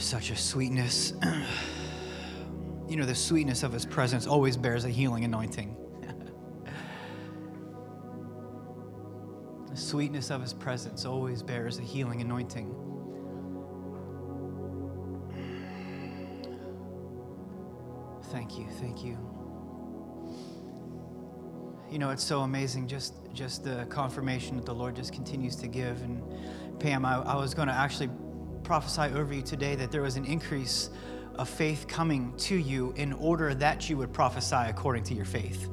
such a sweetness. you know, the sweetness of his presence always bears a healing anointing. the sweetness of his presence always bears a healing anointing. Thank you, thank you. You know, it's so amazing just just the confirmation that the Lord just continues to give. And Pam, I, I was going to actually prophesy over you today that there was an increase of faith coming to you in order that you would prophesy according to your faith.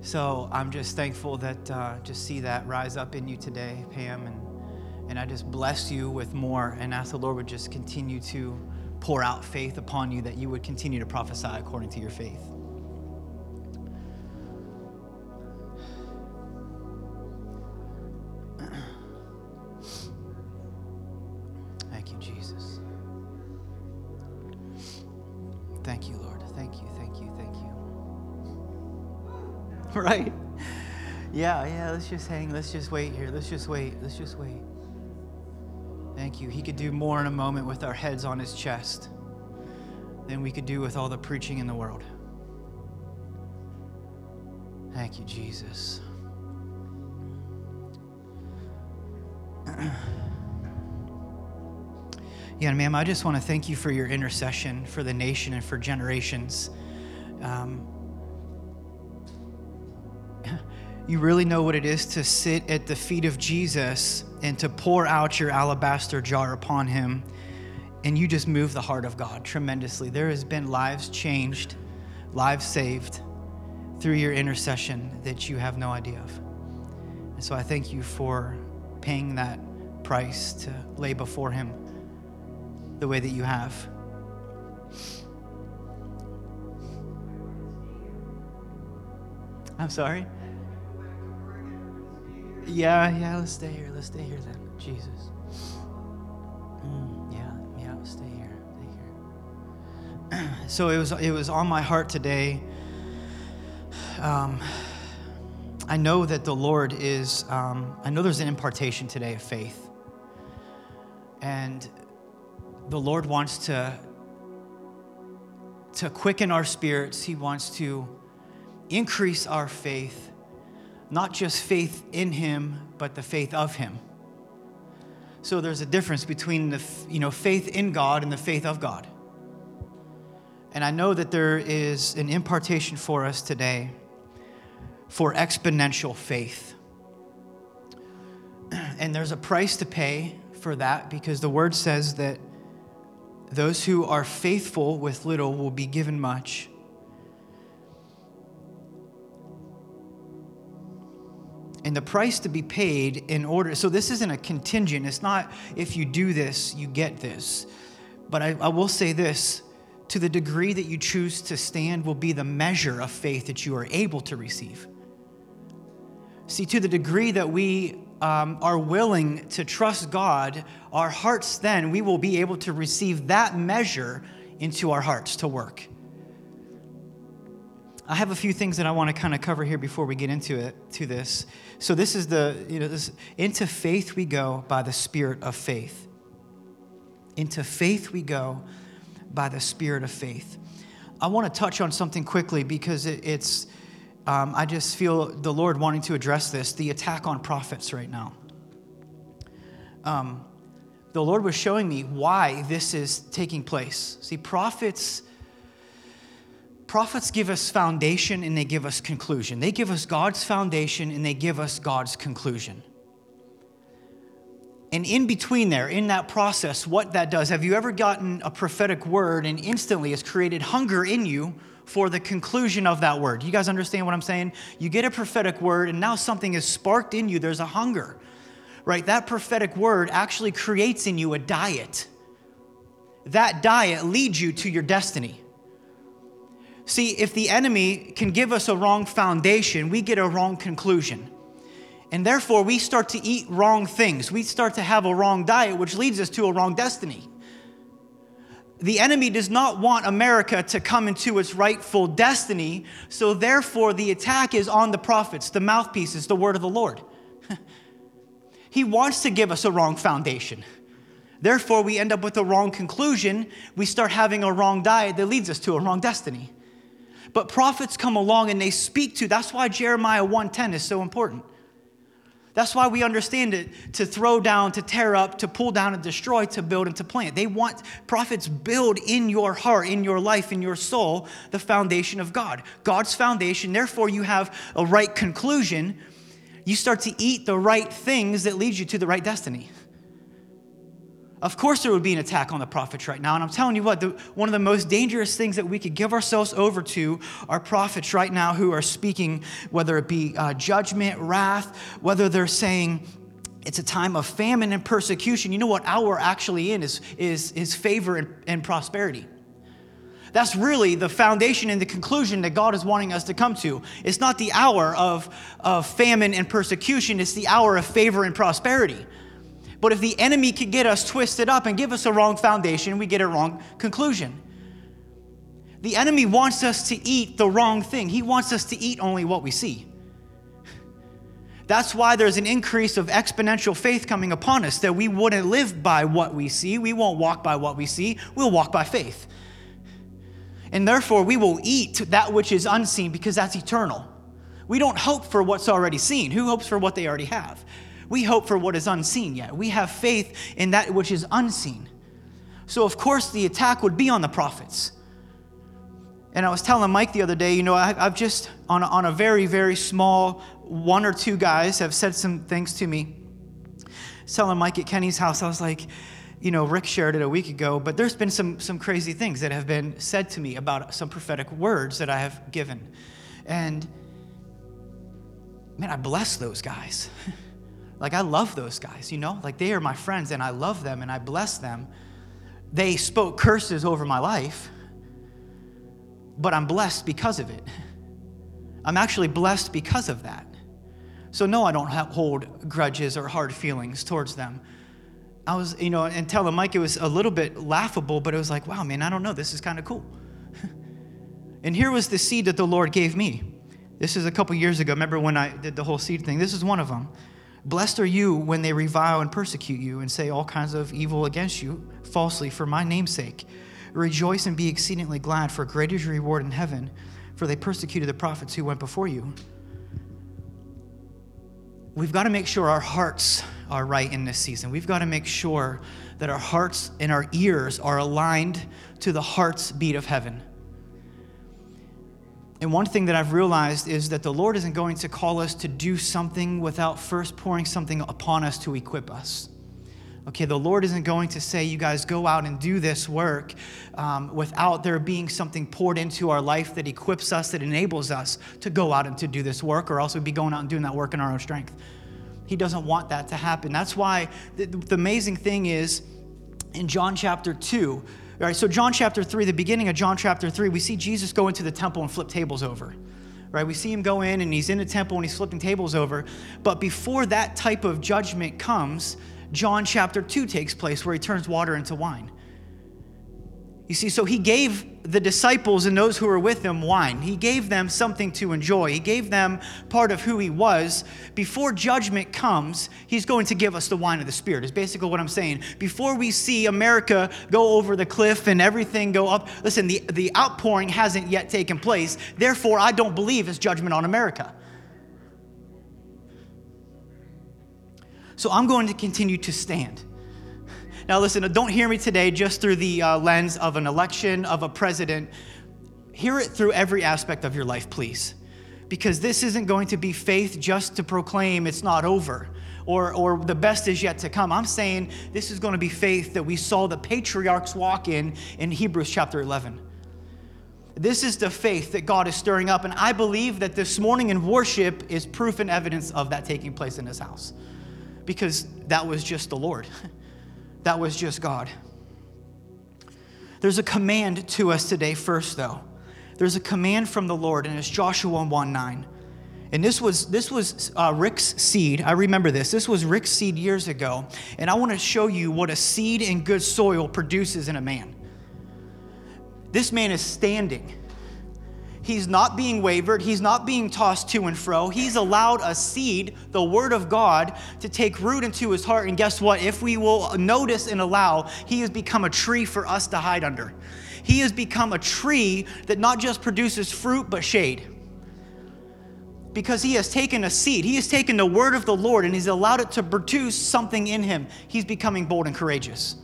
So I'm just thankful that uh, just see that rise up in you today, Pam, and and I just bless you with more and ask the Lord would just continue to pour out faith upon you that you would continue to prophesy according to your faith. Let's just hang. Let's just wait here. Let's just wait. Let's just wait. Thank you. He could do more in a moment with our heads on his chest than we could do with all the preaching in the world. Thank you, Jesus. yeah, ma'am, I just want to thank you for your intercession for the nation and for generations. Um, you really know what it is to sit at the feet of Jesus and to pour out your alabaster jar upon him. And you just move the heart of God tremendously. There has been lives changed, lives saved through your intercession that you have no idea of. And so I thank you for paying that price to lay before him the way that you have. I'm sorry? Yeah, yeah, let's stay here. Let's stay here then. Jesus. Mm, yeah, yeah, stay here. Stay here. so it was it was on my heart today. Um, I know that the Lord is, um, I know there's an impartation today of faith. And the Lord wants to, to quicken our spirits. He wants to increase our faith not just faith in him, but the faith of him. So there's a difference between the you know faith in God and the faith of God. And I know that there is an impartation for us today for exponential faith. And there's a price to pay for that because the word says that those who are faithful with little will be given much. And the price to be paid in order. So this isn't a contingent. It's not if you do this, you get this. But I, I, will say this to the degree that you choose to stand will be the measure of faith that you are able to receive. See, to the degree that we um, are willing to trust God, our hearts then, we will be able to receive that measure into our hearts to work. I have a few things that I want to kind of cover here before we get into it to this. So this is the you know this into faith we go by the spirit of faith. Into faith we go by the spirit of faith. I want to touch on something quickly because it, it's um, I just feel the Lord wanting to address this the attack on prophets right now. Um, the Lord was showing me why this is taking place. See, prophets prophets give us foundation and they give us conclusion. They give us God's foundation and they give us God's conclusion. And in between there, in that process, what that does, have you ever gotten a prophetic word and instantly has created hunger in you for the conclusion of that word? You guys understand what I'm saying? You get a prophetic word and now something is sparked in you. There's a hunger, right? That prophetic word actually creates in you a diet. That diet leads you to your destiny. See, if the enemy can give us a wrong foundation, we get a wrong conclusion. And therefore, we start to eat wrong things. We start to have a wrong diet, which leads us to a wrong destiny. The enemy does not want America to come into its rightful destiny, so therefore, the attack is on the prophets, the mouthpieces, the word of the Lord. he wants to give us a wrong foundation. Therefore, we end up with a wrong conclusion. We start having a wrong diet that leads us to a wrong destiny. But prophets come along and they speak to, that's why Jeremiah 1:10 is so important. That's why we understand it to throw down, to tear up, to pull down and destroy, to build and to plant. They want prophets build in your heart, in your life, in your soul, the foundation of God. God's foundation. Therefore, you have a right conclusion. You start to eat the right things that lead you to the right destiny. Of course, there would be an attack on the prophets right now. And I'm telling you what, the, one of the most dangerous things that we could give ourselves over to are prophets right now who are speaking, whether it be uh, judgment, wrath, whether they're saying, it's a time of famine and persecution. You know what hour actually in is, is, is favor and, and prosperity. That's really the foundation and the conclusion that God is wanting us to come to. It's not the hour of, of famine and persecution, it's the hour of favor and prosperity. But if the enemy could get us twisted up and give us a wrong foundation, we get a wrong conclusion. The enemy wants us to eat the wrong thing. He wants us to eat only what we see. That's why there's an increase of exponential faith coming upon us that we wouldn't live by what we see. We won't walk by what we see. We'll walk by faith. And therefore, we will eat that which is unseen because that's eternal. We don't hope for what's already seen. Who hopes for what they already have? We hope for what is unseen yet. We have faith in that which is unseen. So, of course, the attack would be on the prophets. And I was telling Mike the other day, you know, I, have just, on a, on a very, very small, one or two guys have said some things to me. Telling Mike at Kenny's house, I was like, you know, Rick shared it a week ago, but there's been some, some crazy things that have been said to me about some prophetic words that I have given. And man, I bless those guys. Like, I love those guys, you know? Like, they are my friends and I love them and I bless them. They spoke curses over my life, but I'm blessed because of it. I'm actually blessed because of that. So, no, I don't hold grudges or hard feelings towards them. I was, you know, and tell telling Mike it was a little bit laughable, but it was like, wow, man, I don't know. This is kind of cool. and here was the seed that the Lord gave me. This is a couple years ago. Remember when I did the whole seed thing? This is one of them. Blessed are you when they revile and persecute you and say all kinds of evil against you falsely for my name's sake. Rejoice and be exceedingly glad, for great is your reward in heaven, for they persecuted the prophets who went before you. We've got to make sure our hearts are right in this season. We've got to make sure that our hearts and our ears are aligned to the heart's beat of heaven. And one thing that I've realized is that the Lord isn't going to call us to do something without first pouring something upon us to equip us. Okay, the Lord isn't going to say, you guys go out and do this work um, without there being something poured into our life that equips us, that enables us to go out and to do this work, or else we'd be going out and doing that work in our own strength. He doesn't want that to happen. That's why the, the amazing thing is in John chapter 2, all right, so John chapter 3, the beginning of John chapter 3, we see Jesus go into the temple and flip tables over. Right? We see him go in and he's in the temple and he's flipping tables over. But before that type of judgment comes, John chapter 2 takes place where he turns water into wine. You see, so he gave the disciples and those who were with him wine. He gave them something to enjoy. He gave them part of who he was. Before judgment comes, he's going to give us the wine of the Spirit, is basically what I'm saying. Before we see America go over the cliff and everything go up, listen, the, the outpouring hasn't yet taken place. Therefore, I don't believe it's judgment on America. So I'm going to continue to stand. Now, listen, don't hear me today just through the uh, lens of an election, of a president. Hear it through every aspect of your life, please. Because this isn't going to be faith just to proclaim it's not over or, or the best is yet to come. I'm saying this is going to be faith that we saw the patriarchs walk in in Hebrews chapter 11. This is the faith that God is stirring up. And I believe that this morning in worship is proof and evidence of that taking place in this house because that was just the Lord. That was just God. There's a command to us today, first, though. There's a command from the Lord, and it's Joshua 1 9. And this was, this was uh, Rick's seed. I remember this. This was Rick's seed years ago. And I want to show you what a seed in good soil produces in a man. This man is standing He's not being wavered. He's not being tossed to and fro. He's allowed a seed, the Word of God, to take root into his heart. And guess what? If we will notice and allow, he has become a tree for us to hide under. He has become a tree that not just produces fruit, but shade. Because he has taken a seed, he has taken the Word of the Lord and he's allowed it to produce something in him. He's becoming bold and courageous.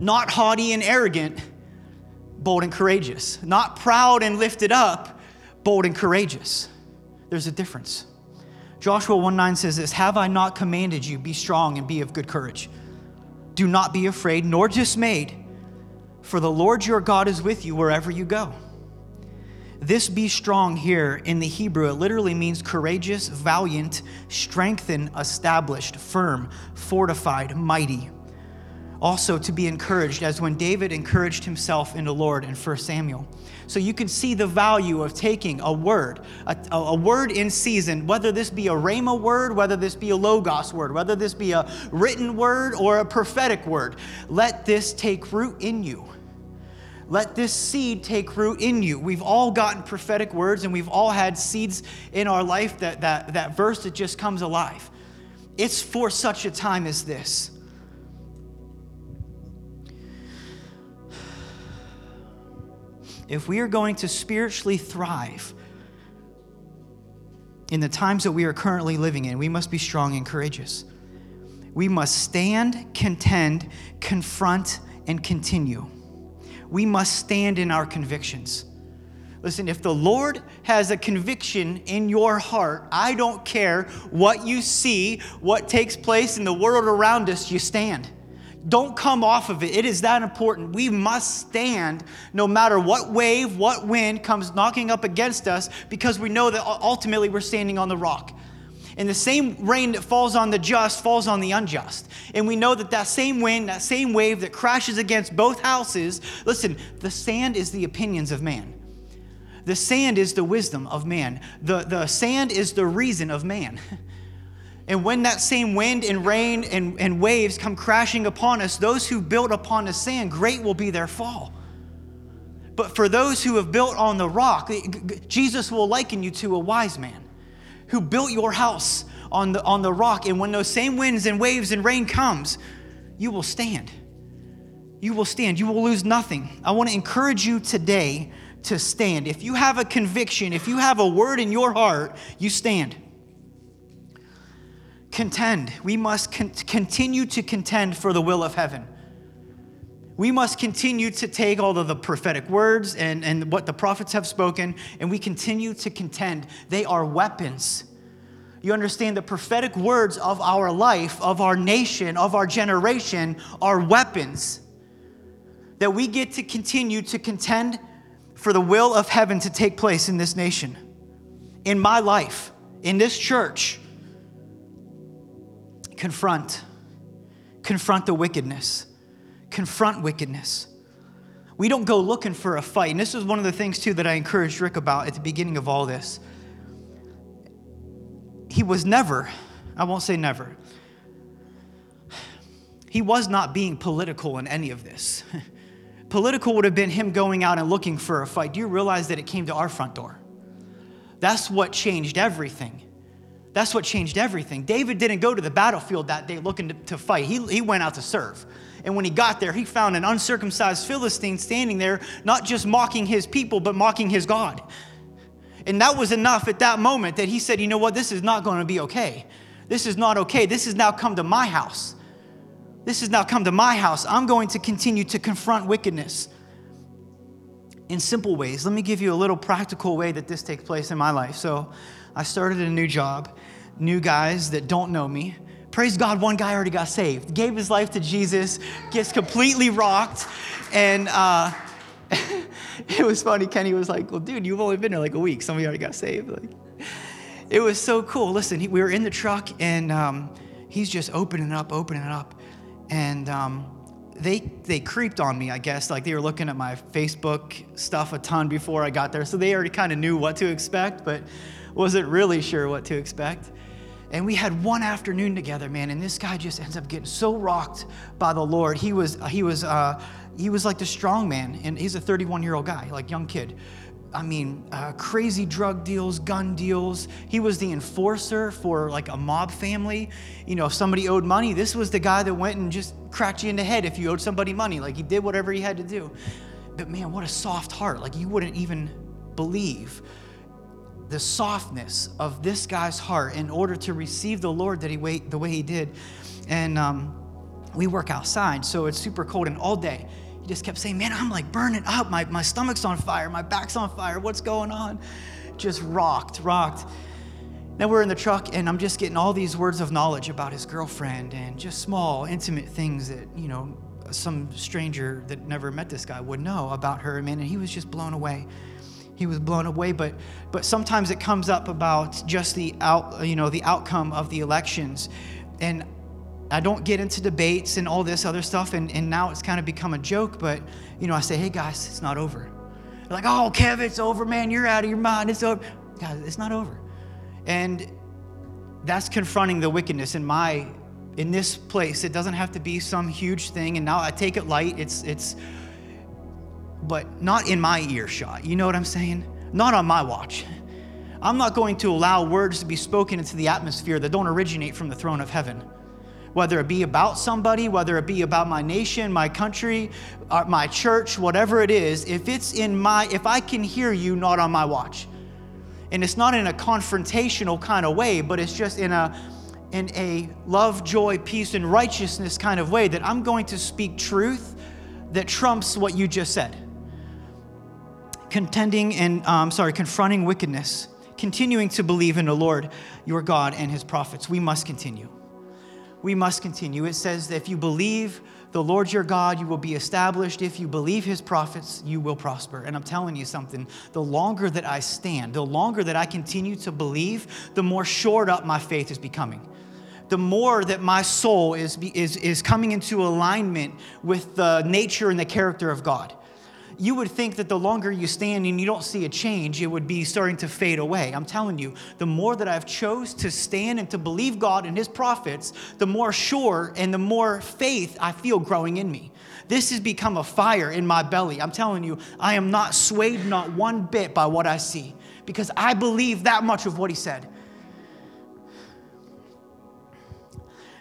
Not haughty and arrogant bold and courageous. Not proud and lifted up, bold and courageous. There's a difference. Joshua 1 9 says this Have I not commanded you, be strong and be of good courage? Do not be afraid nor dismayed, for the Lord your God is with you wherever you go. This be strong here in the Hebrew, it literally means courageous, valiant, strengthened, established, firm, fortified, mighty also to be encouraged, as when David encouraged himself in the Lord in 1 Samuel. So you can see the value of taking a word, a, a, word in season, whether this be a rhema word, whether this be a logos word, whether this be a written word or a prophetic word. Let this take root in you. Let this seed take root in you. We've all gotten prophetic words and we've all had seeds in our life that, that, that verse that just comes alive. It's for such a time as this. If we are going to spiritually thrive in the times that we are currently living in, we must be strong and courageous. We must stand, contend, confront, and continue. We must stand in our convictions. Listen, if the Lord has a conviction in your heart, I don't care what you see, what takes place in the world around us, you stand. Don't come off of it. It is that important. We must stand no matter what wave, what wind comes knocking up against us because we know that ultimately we're standing on the rock. And the same rain that falls on the just falls on the unjust. And we know that that same wind, that same wave that crashes against both houses, listen, the sand is the opinions of man. The sand is the wisdom of man. The, the sand is the reason of man. And when that same wind and rain and, and waves come crashing upon us, those who built upon the sand, great will be their fall. But for those who have built on the rock, Jesus will liken you to a wise man who built your house on the, on the rock. And when those same winds and waves and rain comes, you will stand. You will stand. You will lose nothing. I want to encourage you today to stand. If you have a conviction, if you have a word in your heart, you stand contend. We must con- continue to contend for the will of heaven. We must continue to take all of the prophetic words and, and what the prophets have spoken, and we continue to contend. They are weapons. You understand the prophetic words of our life, of our nation, of our generation are weapons that we get to continue to contend for the will of heaven to take place in this nation, in my life, in this church confront. Confront the wickedness. Confront wickedness. We don't go looking for a fight. And this is one of the things, too, that I encouraged Rick about at the beginning of all this. He was never, I won't say never, he was not being political in any of this. political would have been him going out and looking for a fight. Do you realize that it came to our front door? That's what changed everything. That's what changed everything. David didn't go to the battlefield that day looking to, to, fight, he, he went out to serve. And when he got there, he found an uncircumcised Philistine standing there, not just mocking his people, but mocking his God. And that was enough at that moment that he said, You know what? This is not going to be okay. This is not okay. This has now come to my house. This has now come to my house. I'm going to continue to confront wickedness in simple ways. Let me give you a little practical way that this takes place in my life. So, I started a new job, new guys that don't know me. Praise God, one guy already got saved, gave his life to Jesus, gets completely rocked. And uh, it was funny. Kenny was like, Well, dude, you've only been there like a week. Somebody already got saved. Like, it was so cool. Listen, he, we were in the truck and um, he's just opening it up, opening it up. And um, they they creeped on me, I guess. Like they were looking at my Facebook stuff a ton before I got there, so they already kind of knew what to expect. But wasn't really sure what to expect. And we had one afternoon together, man, and this guy just ends up getting so rocked by the Lord. He was, he was, uh, he was like the strong man, and he's a 31 year old guy, like young kid. I mean, uh, crazy drug deals, gun deals. He was the enforcer for like a mob family. You know, if somebody owed money, this was the guy that went and just cracked you in the head if you owed somebody money. Like he did whatever he had to do. But man, what a soft heart. Like you wouldn't even believe the softness of this guy's heart in order to receive the Lord that he the way he did. And um, we work outside, so it's super cold, and all day he just kept saying, Man, I'm like burning up. My, my stomach's on fire. My back's on fire. What's going on? Just rocked, rocked. Then we're in the truck, and I'm just getting all these words of knowledge about his girlfriend and just small, intimate things that, you know, some stranger that never met this guy would know about her. Man, and he was just blown away he was blown away but but sometimes it comes up about just the out you know the outcome of the elections. And i don't get into debates and all this other stuff and, and now it's kind of become a joke but you know i say hey guys it's not over. They're like oh kev it's over man. You're out of your mind. It's over. Guys it's not over. And that's confronting the wickedness in my in this place. It doesn't have to be some huge thing and now i take it light. It's it's but not in my earshot. You know what I'm saying? Not on my watch. I'm not going to allow words to be spoken into the atmosphere that don't originate from the throne of heaven. Whether it be about somebody, whether it be about my nation, my country, uh, my church, whatever it is, if it's in my, if I can hear you, not on my watch. And it's not in a confrontational kind of way, but it's just in a, in a love, joy, peace, and righteousness kind of way that I'm going to speak truth that trumps what you just said contending and, um, sorry, confronting wickedness, continuing to believe in the Lord your God and his prophets. We must continue. We must continue. It says that if you believe the Lord your God, you will be established. If you believe his prophets, you will prosper. And I'm telling you something the longer that I stand, the longer that I continue to believe, the more shored up my faith is becoming the more that my soul is, is, is coming into alignment with the nature and the character of God you would think that the longer you stand and you don't see a change, it would be starting to fade away. I'm telling you, the more that I've chose to stand and to believe God and his prophets, the more sure and the more faith I feel growing in me. This has become a fire in my belly. I'm telling you, I am not swayed not one bit by what I see because I believe that much of what he said.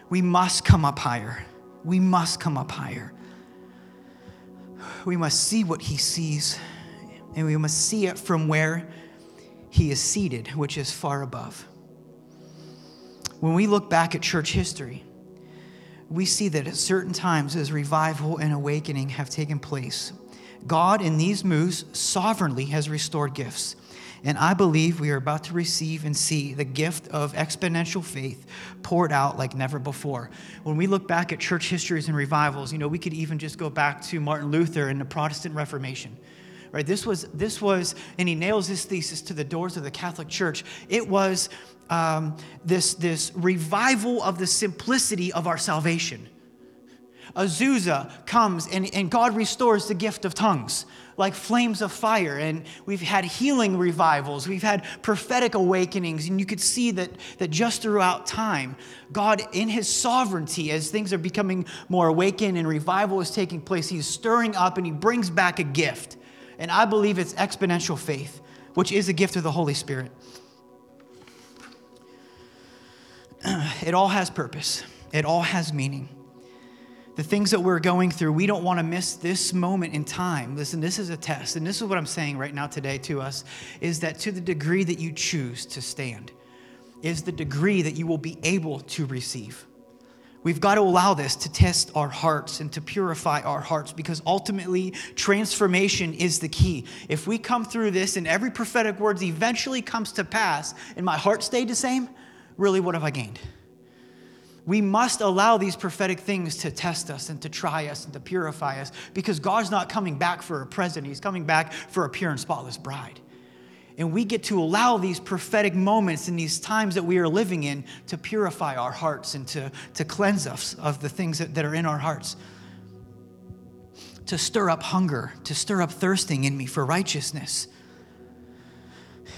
We must come up higher. We must come up higher we must see what he sees, and we must see it from where he is seated, which is far above. When we look back at church history, we see that at certain times as revival and awakening have taken place, God in these moves sovereignly has restored gifts. And I believe we are about to receive and see the gift of exponential faith poured out like never before. When we look back at church histories and revivals, you know, we could even just go back to Martin Luther and the Protestant Reformation. Right? This was, this was, and he nails his thesis to the doors of the Catholic Church. It was um, this, this revival of the simplicity of our salvation. Azusa comes and, and God restores the gift of tongues like flames of fire. And we've had healing revivals, we've had prophetic awakenings. And you could see that, that just throughout time, God, in His sovereignty, as things are becoming more awakened and revival is taking place, He's stirring up and He brings back a gift. And I believe it's exponential faith, which is a gift of the Holy Spirit. It all has purpose, it all has meaning the things that we're going through, we don't want to miss this moment in time. Listen, this is a test. And this is what I'm saying right now today to us is that to the degree that you choose to stand, is the degree that you will be able to receive. We've got to allow this to test our hearts and to purify our hearts because ultimately transformation is the key. If we come through this and every prophetic word eventually comes to pass and my heart stayed the same, really, what have I gained? We must allow these prophetic things to test us and to try us and to purify us because God's not coming back for a present, He's coming back for a pure and spotless bride. And we get to allow these prophetic moments in these times that we are living in to purify our hearts and to, to cleanse us of the things that, that are in our hearts. To stir up hunger, to stir up thirsting in me for righteousness.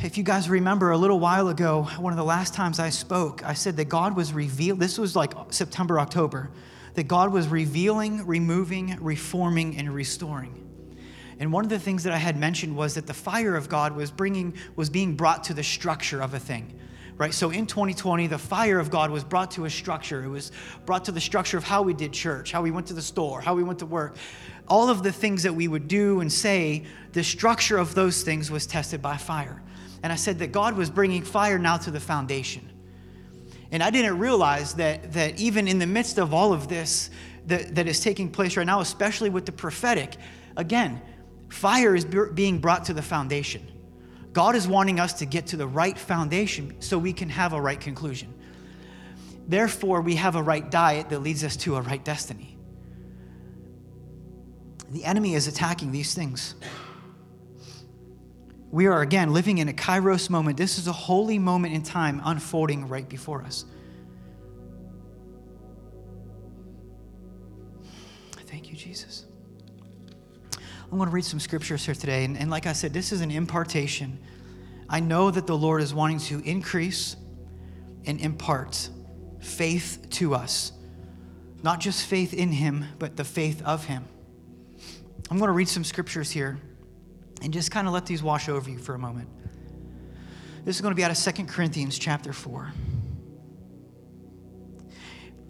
If you guys remember a little while ago, one of the last times I spoke, I said that God was revealed. This was like September, October, that God was revealing, removing, reforming, and restoring. And one of the things that I had mentioned was that the fire of God was bringing, was being brought to the structure of a thing right? So in 2020, the fire of God was brought to a structure. It was brought to the structure of how we did church, how we went to the store, how we went to work. All of the things that we would do and say, the structure of those things was tested by fire. And I said that God was bringing fire now to the foundation. And I didn't realize that, that even in the midst of all of this that, that is taking place right now, especially with the prophetic, again, fire is being brought to the foundation. God is wanting us to get to the right foundation so we can have a right conclusion. Therefore, we have a right diet that leads us to a right destiny. The enemy is attacking these things. We are again living in a kairos moment. This is a holy moment in time unfolding right before us. Thank you, Jesus. I'm going to read some scriptures here today. And, and like I said, this is an impartation. I know that the Lord is wanting to increase and impart faith to us. Not just faith in Him, but the faith of Him. I'm going to read some scriptures here and just kind of let these wash over you for a moment. This is going to be out of Second Corinthians chapter 4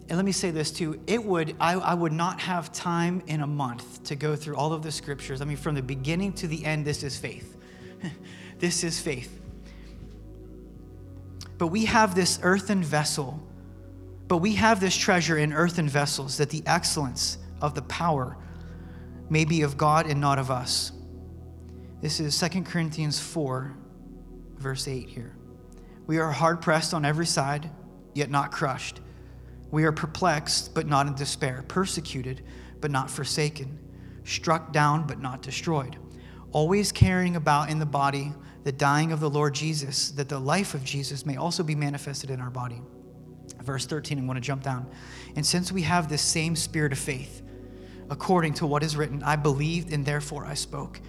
and let me say this too it would I, I, would not have time in a month to go through all of the scriptures. I mean from the beginning to the end this is faith. This is faith. But we have this earthen vessel but we have this treasure in earthen vessels that the excellence of the power may be of god and not of us this is 2 corinthians 4 verse 8 here we are hard pressed on every side yet not crushed we are perplexed, but not in despair, persecuted, but not forsaken, struck down, but not destroyed, always carrying about in the body the dying of the Lord Jesus, that the life of Jesus may also be manifested in our body. Verse 13, I'm going to jump down. And since we have this same spirit of faith, according to what is written, I believed and therefore I spoke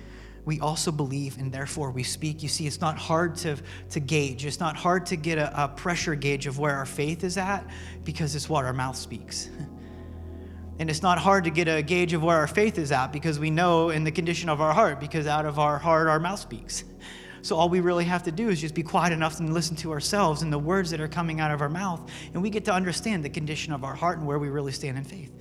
we also believe and therefore we speak. You see, it's not hard to, to gauge. It's not hard to get a, a pressure gauge of where our faith is at because it's what our mouth speaks. And it's not hard to get a gauge of where our faith is at because we know in the condition of our heart, because out of our heart, our mouth speaks. So all we really have to do is just be quiet enough and listen to ourselves and the words that are coming out of our mouth, and we get to understand the condition of our heart and where we really stand in faith.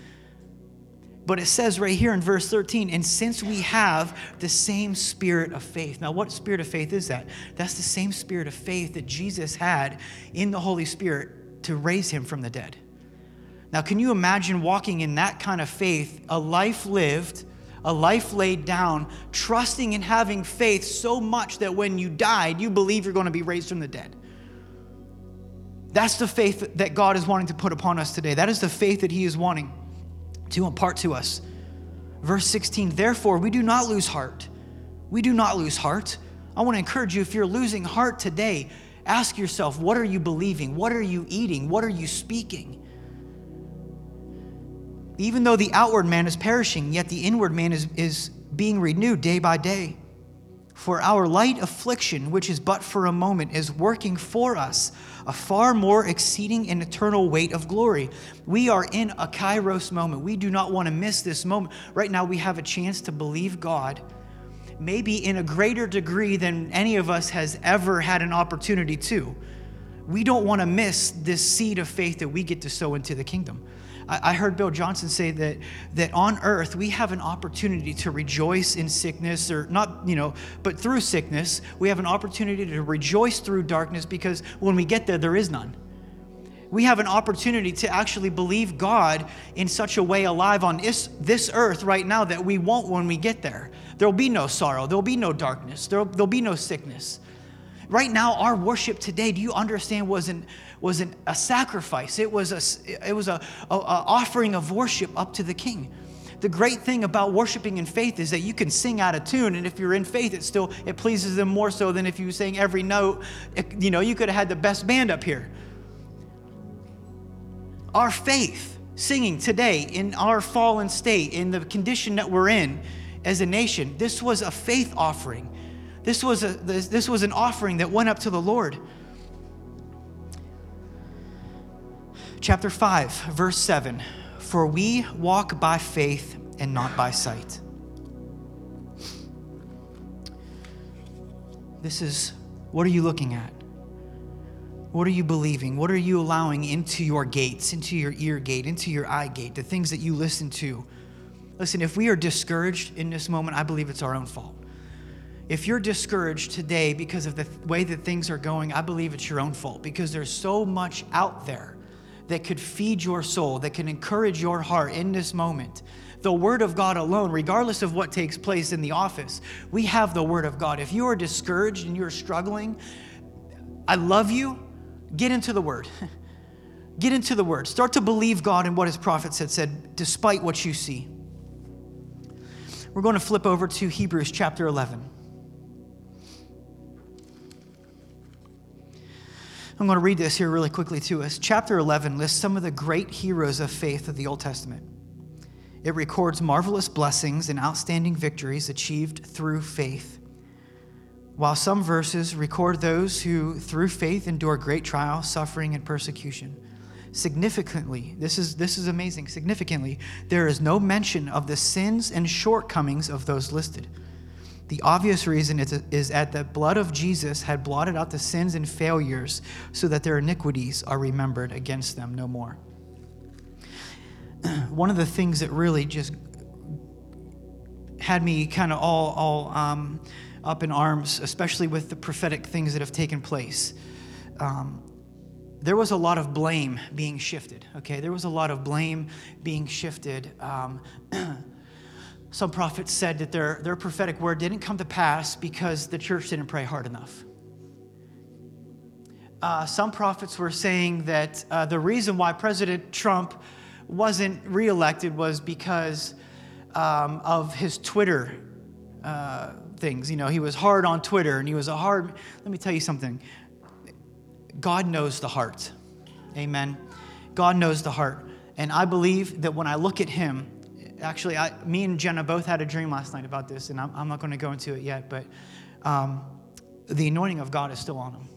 But it says right here in verse 13, and since we have the same spirit of faith. Now, what spirit of faith is that? That's the same spirit of faith that Jesus had in the Holy Spirit to raise him from the dead. Now, can you imagine walking in that kind of faith, a life lived, a life laid down, trusting and having faith so much that when you died, you believe you're going to be raised from the dead? That's the faith that God is wanting to put upon us today. That is the faith that He is wanting to impart to us. Verse 16, therefore, we do not lose heart. We do not lose heart. I want to encourage you if you're losing heart today, ask yourself, what are you believing? What are you eating? What are you speaking? Even though the outward man is perishing, yet the inward man is, is being renewed day by day. For our light affliction, which is but for a moment, is working for us a far more exceeding and eternal weight of glory. We are in a kairos moment. We do not want to miss this moment. Right now, we have a chance to believe God, maybe in a greater degree than any of us has ever had an opportunity to. We don't want to miss this seed of faith that we get to sow into the kingdom. I, heard Bill Johnson say that that on earth we have an opportunity to rejoice in sickness, or not, you know, but through sickness, we have an opportunity to rejoice through darkness because when we get there, there is none. We have an opportunity to actually believe God in such a way alive on this, this earth right now that we won't when we get there. There'll be no sorrow, there'll be no darkness, there'll, there'll be no sickness. Right now, our worship today, do you understand, wasn't wasn't a sacrifice. It was a, it was a, a, a offering of worship up to the King. The great thing about worshiping in faith is that you can sing out of tune, and if you're in faith, it still it pleases them more so than if you sang every note. It, you know, you could have had the best band up here. Our faith, singing today in our fallen state, in the condition that we're in as a nation, this was a faith offering This was, a, this, this was an offering that went up to the Lord. Chapter 5, verse 7 For we walk by faith and not by sight. This is what are you looking at? What are you believing? What are you allowing into your gates, into your ear gate, into your eye gate, the things that you listen to? Listen, if we are discouraged in this moment, I believe it's our own fault. If you're discouraged today because of the way that things are going, I believe it's your own fault because there's so much out there that could feed your soul, that can encourage your heart in this moment. The Word of God alone, regardless of what takes place in the office, we have the Word of God. If you are discouraged and you're struggling, I love you. Get into the Word. Get into the Word. Start to believe God and what His prophets had said, despite what you see. We're going to flip over to Hebrews chapter 11. I'm going to read this here really quickly to us. Chapter 11 lists some of the great heroes of faith of the Old Testament. It records marvelous blessings and outstanding victories achieved through faith. While some verses record those who, through faith, endure great trial, suffering, and persecution. Significantly, this is, this is amazing. Significantly, there is no mention of the sins and shortcomings of those listed. The obvious reason is, is that the blood of Jesus had blotted out the sins and failures so that their iniquities are remembered against them no more. One of the things that really just had me kind of all, all um, up in arms, especially with the prophetic things that have taken place, um, there was a lot of blame being shifted, okay? There was a lot of blame being shifted. Um, Some prophets said that their, their prophetic word didn't come to pass because the church didn't pray hard enough. Uh, some prophets were saying that uh, the reason why President Trump wasn't reelected was because um, of his Twitter uh, things. You know, he was hard on Twitter and he was a hard. Let me tell you something God knows the heart. Amen. God knows the heart. And I believe that when I look at him, actually, I, me and Jenna both had a dream last night about this, and I'm, I'm not going to go into it yet, but um, the anointing of God is still on him.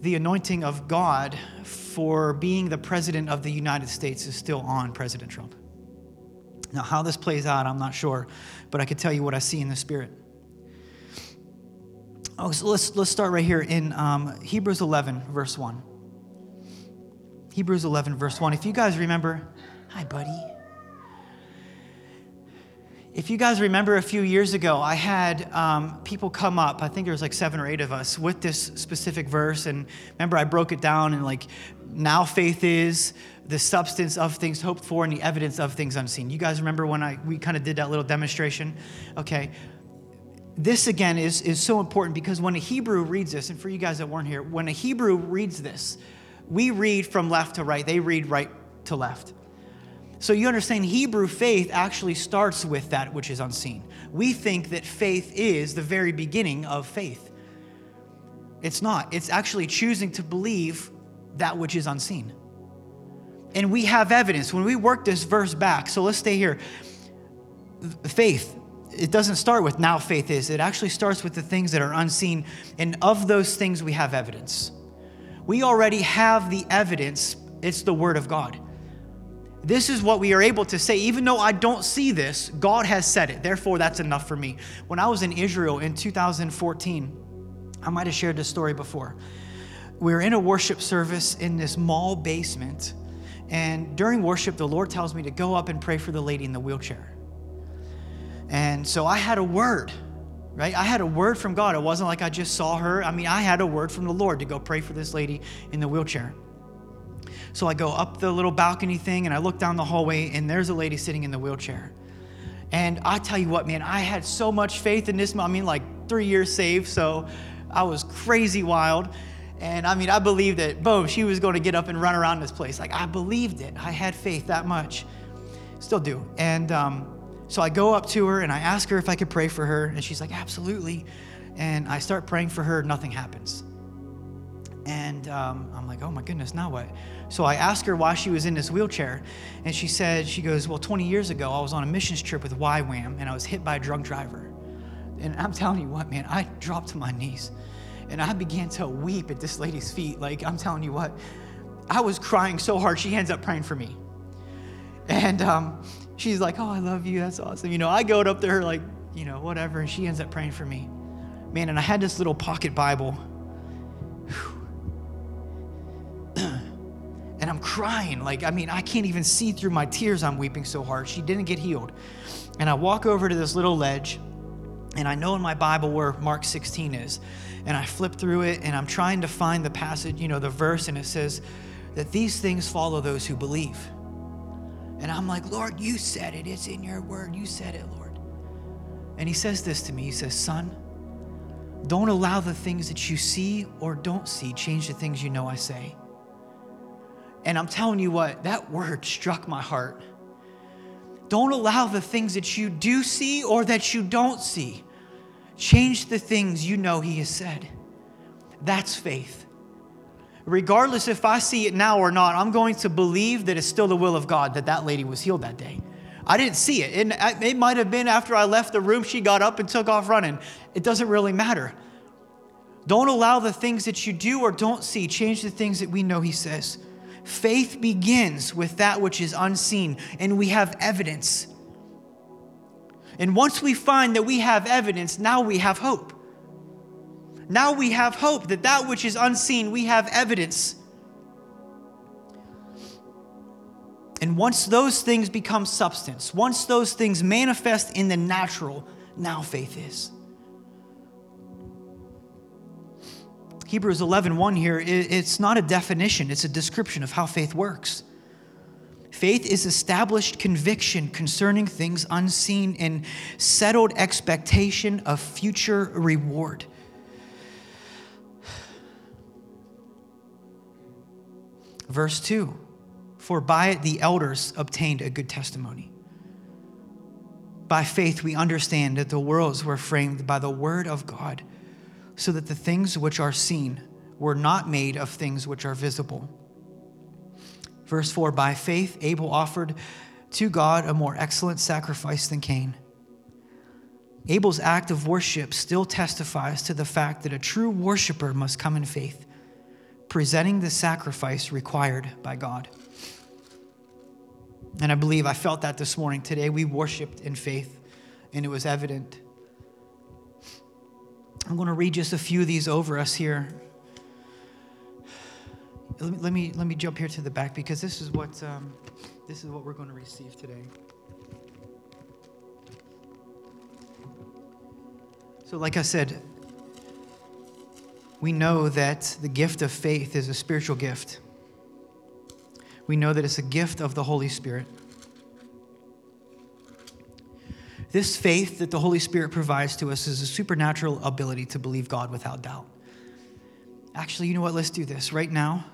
The anointing of God for being the president of the United States is still on President Trump. Now, how this plays out, I'm not sure, but I can tell you what I see in the spirit. Oh, so let's, let's start right here in um, Hebrews 11, verse 1. Hebrews 11, verse 1. If you guys remember, hi, buddy. If you guys remember a few years ago, I had um, people come up, I think there was like seven or eight of us, with this specific verse. And remember, I broke it down and like, now faith is the substance of things hoped for and the evidence of things unseen. You guys remember when I we kind of did that little demonstration? Okay. This again is, is so important because when a Hebrew reads this, and for you guys that weren't here, when a Hebrew reads this, we read from left to right, they read right to left. So you understand, Hebrew faith actually starts with that which is unseen. We think that faith is the very beginning of faith. It's not, it's actually choosing to believe that which is unseen. And we have evidence. When we work this verse back, so let's stay here. Faith, it doesn't start with now faith is, it actually starts with the things that are unseen. And of those things, we have evidence. We already have the evidence, it's the Word of God. This is what we are able to say. Even though I don't see this, God has said it. Therefore, that's enough for me. When I was in Israel in 2014, I might have shared this story before. We were in a worship service in this mall basement. And during worship, the Lord tells me to go up and pray for the lady in the wheelchair. And so I had a word, right? I had a word from God. It wasn't like I just saw her. I mean, I had a word from the Lord to go pray for this lady in the wheelchair. So I go up the little balcony thing and I look down the hallway, and there's a lady sitting in the wheelchair. And I tell you what, man, I had so much faith in this. I mean, like three years saved, so I was crazy wild. And I mean, I believed that, boom, she was going to get up and run around this place. Like, I believed it. I had faith that much. Still do. And um, so I go up to her and I ask her if I could pray for her. And she's like, absolutely. And I start praying for her, nothing happens. And um, I'm like, oh my goodness, now what? So I asked her why she was in this wheelchair. And she said, she goes, well, 20 years ago, I was on a missions trip with YWAM and I was hit by a drunk driver. And I'm telling you what, man, I dropped to my knees and I began to weep at this lady's feet. Like, I'm telling you what, I was crying so hard, she ends up praying for me. And um, she's like, Oh, I love you. That's awesome. You know, I go up to her, like, you know, whatever. And she ends up praying for me. Man, and I had this little pocket Bible. And I'm crying. Like, I mean, I can't even see through my tears. I'm weeping so hard. She didn't get healed. And I walk over to this little ledge, and I know in my Bible where Mark 16 is. And I flip through it, and I'm trying to find the passage, you know, the verse, and it says that these things follow those who believe. And I'm like, Lord, you said it. It's in your word. You said it, Lord. And he says this to me He says, Son, don't allow the things that you see or don't see change the things you know I say. And I'm telling you what, that word struck my heart. Don't allow the things that you do see or that you don't see change the things you know He has said. That's faith. Regardless if I see it now or not, I'm going to believe that it's still the will of God that that lady was healed that day. I didn't see it. It, it might have been after I left the room, she got up and took off running. It doesn't really matter. Don't allow the things that you do or don't see change the things that we know He says. Faith begins with that which is unseen, and we have evidence. And once we find that we have evidence, now we have hope. Now we have hope that that which is unseen, we have evidence. And once those things become substance, once those things manifest in the natural, now faith is. Hebrews 11, 1 here, it's not a definition, it's a description of how faith works. Faith is established conviction concerning things unseen and settled expectation of future reward. Verse 2 For by it the elders obtained a good testimony. By faith, we understand that the worlds were framed by the word of God so that the things which are seen were not made of things which are visible. Verse 4 By faith, Abel offered to God a more excellent sacrifice than Cain. Abel's act of worship still testifies to the fact that a true worshiper must come in faith, presenting the sacrifice required by God. And I believe I felt that this morning. Today we worshiped in faith, and it was evident. I'm going to read just a few of these over us here. Let me, let me, let me jump here to the back because this is what, um, this is what we're going to receive today. So, like I said, we know that the gift of faith is a spiritual gift. We know that it's a gift of the Holy Spirit. This faith that the Holy Spirit provides to us is a supernatural ability to believe God without doubt. Actually, you know what? Let's do this right now.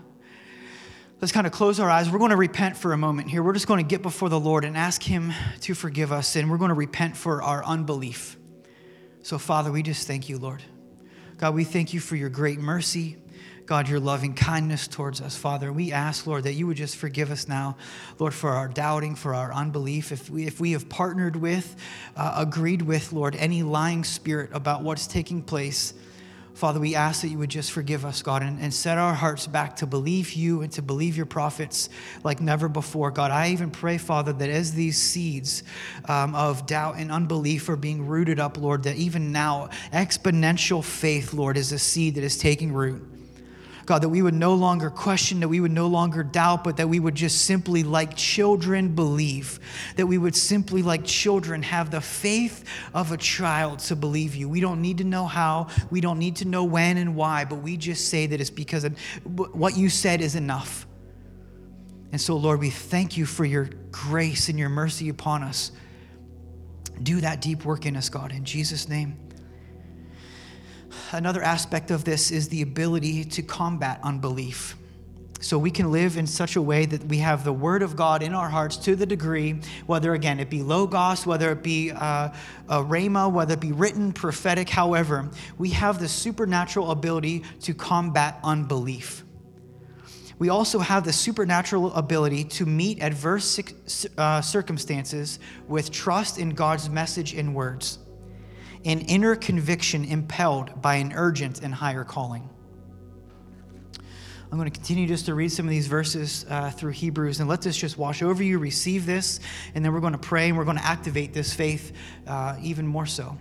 Let's kind of close our eyes. We're going to repent for a moment here. We're just going to get before the Lord and ask Him to forgive us, and we're going to repent for our unbelief. So, Father, we just thank you, Lord. God, we thank you for your great mercy. God, your loving kindness towards us, Father. We ask, Lord, that you would just forgive us now, Lord, for our doubting, for our unbelief. If we, if we have partnered with, uh, agreed with, Lord, any lying spirit about what's taking place, Father, we ask that you would just forgive us, God, and, and, set our hearts back to believe you and to believe your prophets like never before. God, I even pray, Father, that as these seeds um, of doubt and unbelief are being rooted up, Lord, that even now exponential faith, Lord, is a seed that is taking root. God, that we would no longer question, that we would no longer doubt, but that we would just simply, like children, believe. That we would simply, like children, have the faith of a child to believe you. We don't need to know how, we don't need to know when and why, but we just say that it's because what you said is enough. And so, Lord, we thank you for your grace and your mercy upon us. Do that deep work in us, God, in Jesus' name another aspect of this is the ability to combat unbelief. So we can live in such a way that we have the Word of God in our hearts to the degree, whether again it be logos, whether it be uh, rhema, whether it be written, prophetic, however, we have the supernatural ability to combat unbelief. We also have the supernatural ability to meet adverse uh, circumstances with trust in God's message and words. An inner conviction impelled by an urgent and higher calling. I'm going to continue just to read some of these verses uh, through Hebrews and let this just wash over you, receive this, and then we're going to pray and we're going to activate this faith uh, even more so.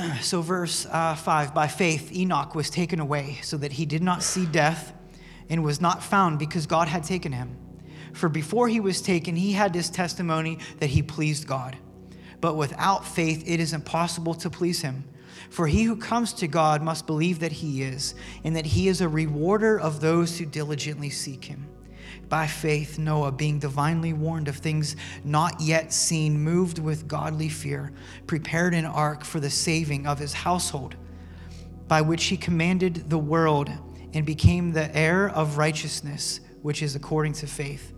so, verse uh, 5 By faith, Enoch was taken away so that he did not see death and was not found because God had taken him. For before he was taken, he had this testimony that he pleased God. But without faith, it is impossible to please him. For he who comes to God must believe that he is, and that he is a rewarder of those who diligently seek him. By faith, Noah, being divinely warned of things not yet seen, moved with godly fear, prepared an ark for the saving of his household, by which he commanded the world and became the heir of righteousness, which is according to faith.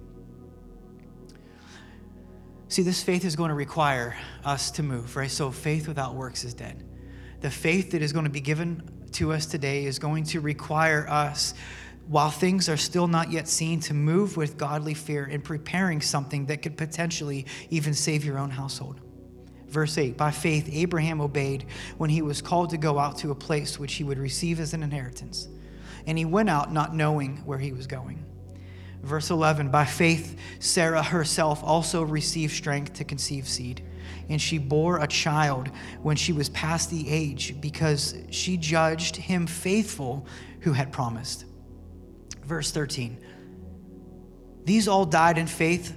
See, this faith is going to require us to move, right? So faith without works is dead the faith that is going to be given to us today is going to require us, while things are still not yet seen, to move with godly fear in preparing something that could potentially even save your own household. Verse 8 By faith, Abraham obeyed when he was called to go out to a place which he would receive as an inheritance. And he went out not knowing where he was going. Verse 11 By faith, Sarah herself also received strength to conceive seed and she bore a child when she was past the age because she judged him faithful who had promised. Verse 13 These all died in faith,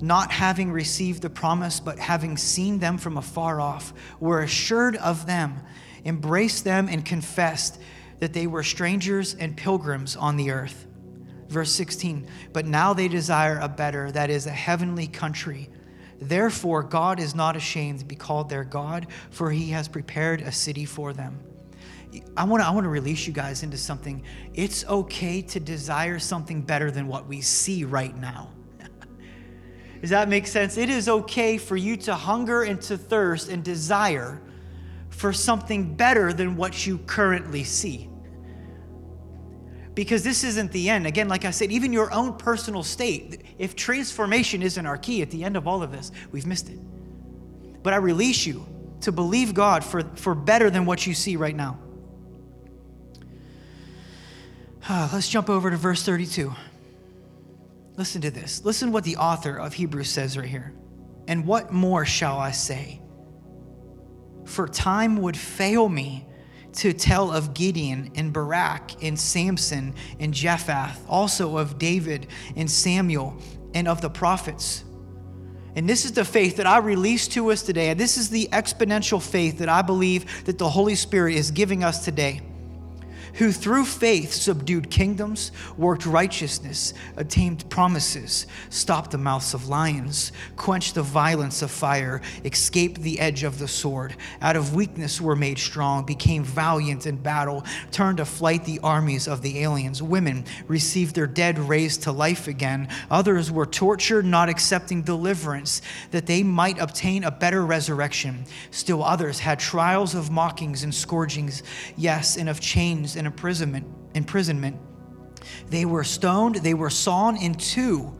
not having received the promise, but having seen them from afar off, were assured of them, embraced them, and confessed that they were strangers and pilgrims on the earth. Verse 16, but now they desire a better, that is, a heavenly country. Therefore, God is not ashamed to be called their God, for he has prepared a city for them. I want to I want to release you guys into something. It's okay to desire something better than what we see right now. Does that make sense? It is okay for you to hunger and to thirst and desire for something better than what you currently see because this isn't the end. Again, like I said, even your own personal state, if transformation isn't our key at the end of all of this, we've missed it. But I release you to believe God for, for better than what you see right now. Uh, let's jump over to verse 32. Listen to this. Listen what the author of Hebrews says right here. And what more shall I say? For time would fail me to tell of Gideon and Barak and Samson and Jephthah, also of David and Samuel and of the prophets. And this is the faith that I release to us today. And this is the exponential faith that I believe that the Holy Spirit is giving us today who through faith subdued kingdoms, worked righteousness, attained promises, stopped the mouths of lions, quenched the violence of fire, escaped the edge of the sword. Out of weakness were made strong, became valiant in battle, turned to flight the armies of the aliens. Women received their dead raised to life again. Others were tortured, not accepting deliverance, that they might obtain a better resurrection. Still others had trials of mockings and scourgings, yes, and of chains and imprisonment, imprisonment. They were stoned, they were sawn in two,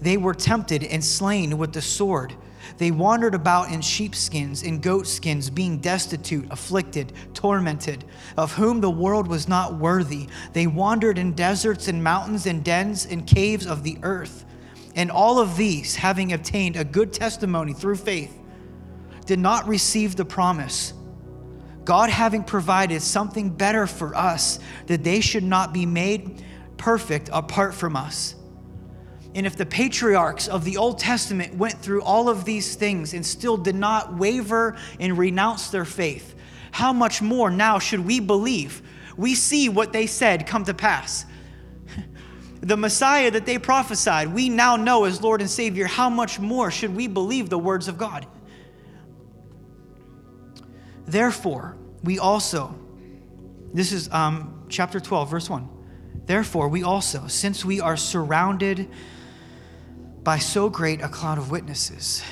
they were tempted and slain with the sword. They wandered about in sheepskins and goatskins, being destitute, afflicted, tormented, of whom the world was not worthy. They wandered in deserts and mountains and dens and caves of the earth. And all of these, having obtained a good testimony through faith, did not receive the promise God having provided something better for us, that they should not be made perfect apart from us. And if the patriarchs of the Old Testament went through all of these things and still did not waver and renounce their faith, how much more now should we believe? We see what they said come to pass. The Messiah that they prophesied, we now know as Lord and Savior. How much more should we believe the words of God? Therefore, we also, this is um, chapter 12, verse 1. Therefore, we also, since we are surrounded by so great a cloud of witnesses,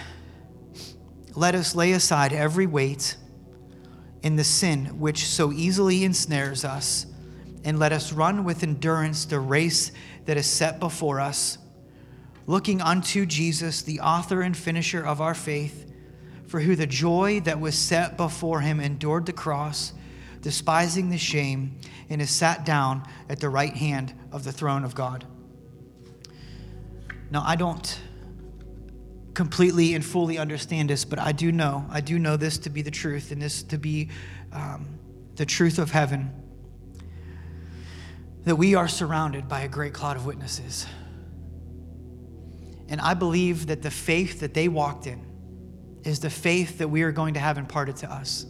let us lay aside every weight and the sin which so easily ensnares us, and let us run with endurance the race that is set before us, looking unto Jesus, the author and finisher of our faith for who the joy that was set before him endured the cross, despising the shame, and is sat down at the right hand of the throne of God. Now, I don't completely and fully understand this, but I do know, I do know this to be the truth and this to be um, the truth of heaven that we are surrounded by a great cloud of witnesses. And I believe that the faith that they walked in is the faith that we are going to have imparted to us.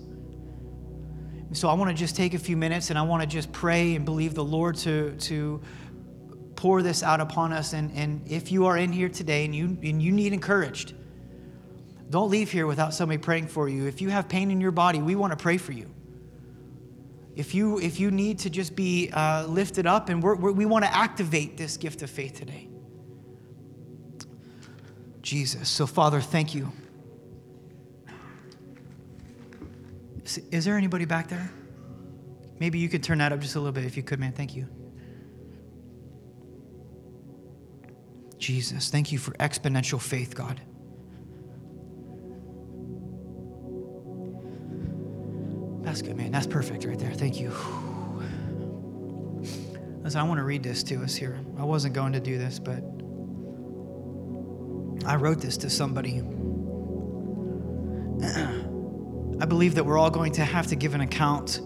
So I want to just take a few minutes and I want to just pray and believe the Lord to, to pour this out upon us. And, and if you are in here today and you, and you need encouraged, don't leave here without somebody praying for you. If you have pain in your body, we want to pray for you. If you, if you need to just be uh, lifted up, and we're, we're, we want to activate this gift of faith today. Jesus. So, Father, thank you. Is there anybody back there? Maybe you could turn that up just a little bit if you could, man. Thank you. Jesus, thank you for exponential faith, God. That's good, man. That's perfect right there. Thank you. Listen, I want to read this to us here. I wasn't going to do this, but I wrote this to somebody. I believe that we're all going to have to give an account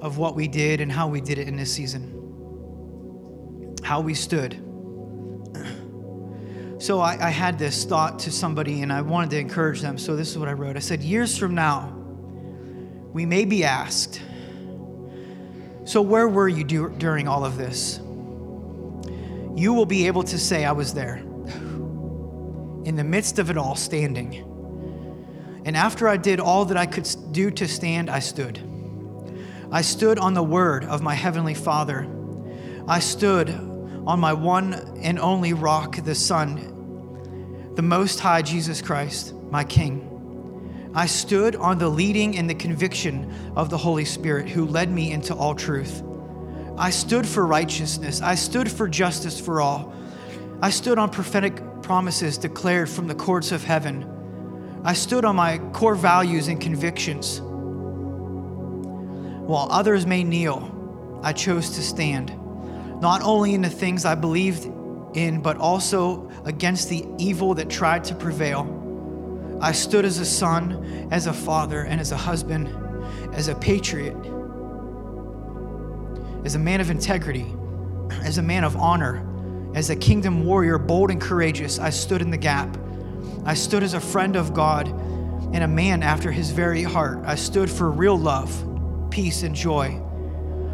of what we did and how we did it in this season, how we stood. So I, I, had this thought to somebody and I wanted to encourage them. So this is what I wrote I said, Years from now, we may be asked, So where were you do, during all of this? You will be able to say, I was there. In the midst of it all, standing and after I did all that I could do to stand, I stood. I stood on the word of my heavenly Father. I stood on my one and only rock, the Son, the Most High Jesus Christ, my King. I stood on the leading and the conviction of the Holy Spirit who led me into all truth. I stood for righteousness. I stood for justice for all. I stood on prophetic promises declared from the courts of heaven. I stood on my core values and convictions. While others may kneel, I chose to stand, not only in the things I believed in, but also against the evil that tried to prevail. I stood as a son, as a father, and as a husband, as a patriot, as a man of integrity, as a man of honor, as a kingdom warrior, bold and courageous. I stood in the gap. I stood as a friend of God and a man after his very heart. I stood for real love, peace, and joy.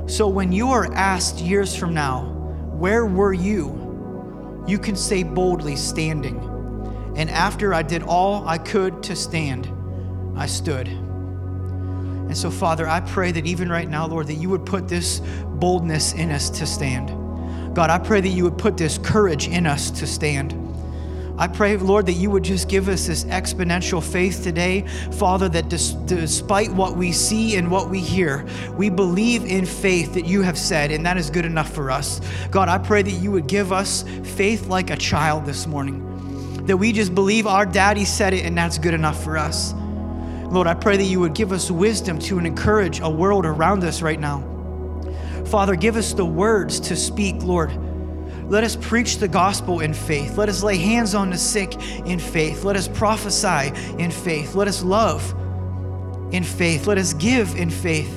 So when you are asked years from now, where were you? You can say boldly, standing. And after I did all I could to stand, I stood. And so, Father, I pray that even right now, Lord, that you would put this boldness in us to stand. God, I pray that you would put this courage in us to stand. I pray, Lord, that you would just give us this exponential faith today, Father, that despite what we see and what we hear, we believe in faith that you have said, and that is good enough for us. God, I pray that you would give us faith like a child this morning, that we just believe our daddy said it, and that's good enough for us. Lord, I pray that you would give us wisdom to encourage a world around us right now. Father, give us the words to speak, Lord let us preach the gospel in faith. Let us lay hands on the sick in faith. Let us prophesy in faith. Let us love in faith. Let us give in faith.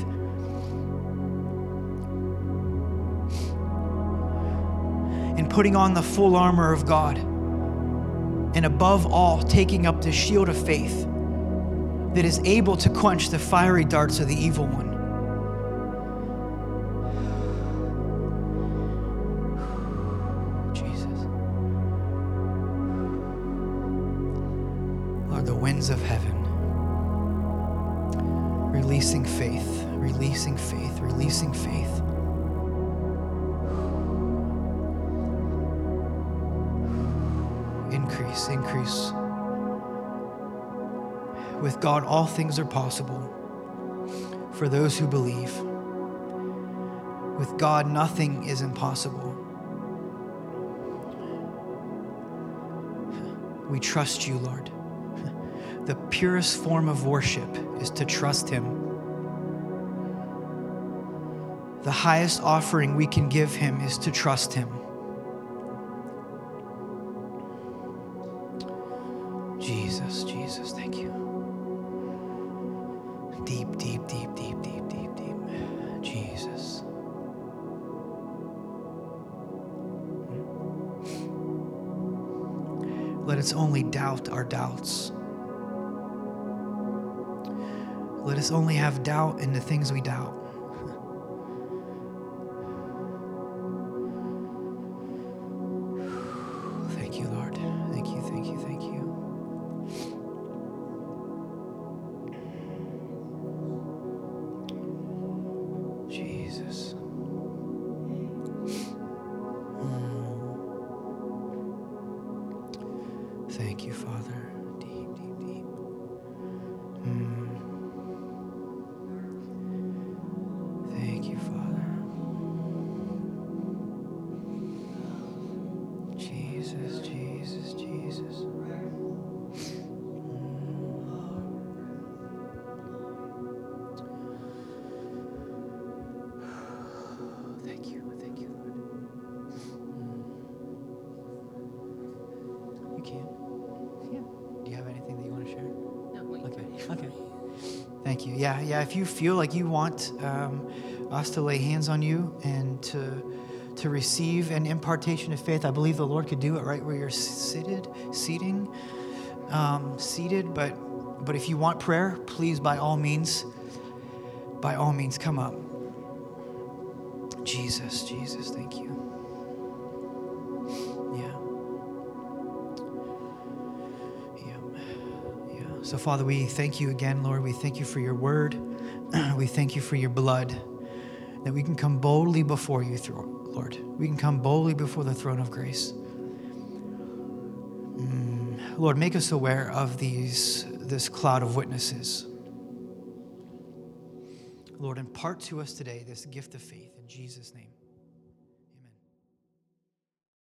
In putting on the full armor of God. And above all, taking up the shield of faith that is able to quench the fiery darts of the evil one. Winds of heaven, releasing faith, releasing faith, releasing faith. Increase, increase. With God, all things are possible for those who believe. With God, nothing is impossible. We trust you, Lord. The purest form of worship is to trust Him. The highest offering we can give Him is to trust Him. Jesus, Jesus, thank you. Deep, deep, deep, deep, deep, deep, deep. Jesus. Hmm? Let us only doubt our doubts. Us only have doubt in the things we doubt. Thank you, Lord. Thank you, thank you, thank you. Jesus. Mm. Thank you, Father. Yeah. If you feel like you want um, us to lay hands on you and to to receive an impartation of faith, I believe the Lord could do it right where you're seated, seating, um, seated. But but if you want prayer, please, by all means, by all means, come up. Jesus, Jesus, thank you. So, Father, we thank you again, Lord. We thank you for your word. we thank you for your blood, that we can come boldly before you, Lord. We can come boldly before the throne of grace. Mm, Lord, make us aware of these this cloud of witnesses. Lord, impart to us today this gift of faith in Jesus' name.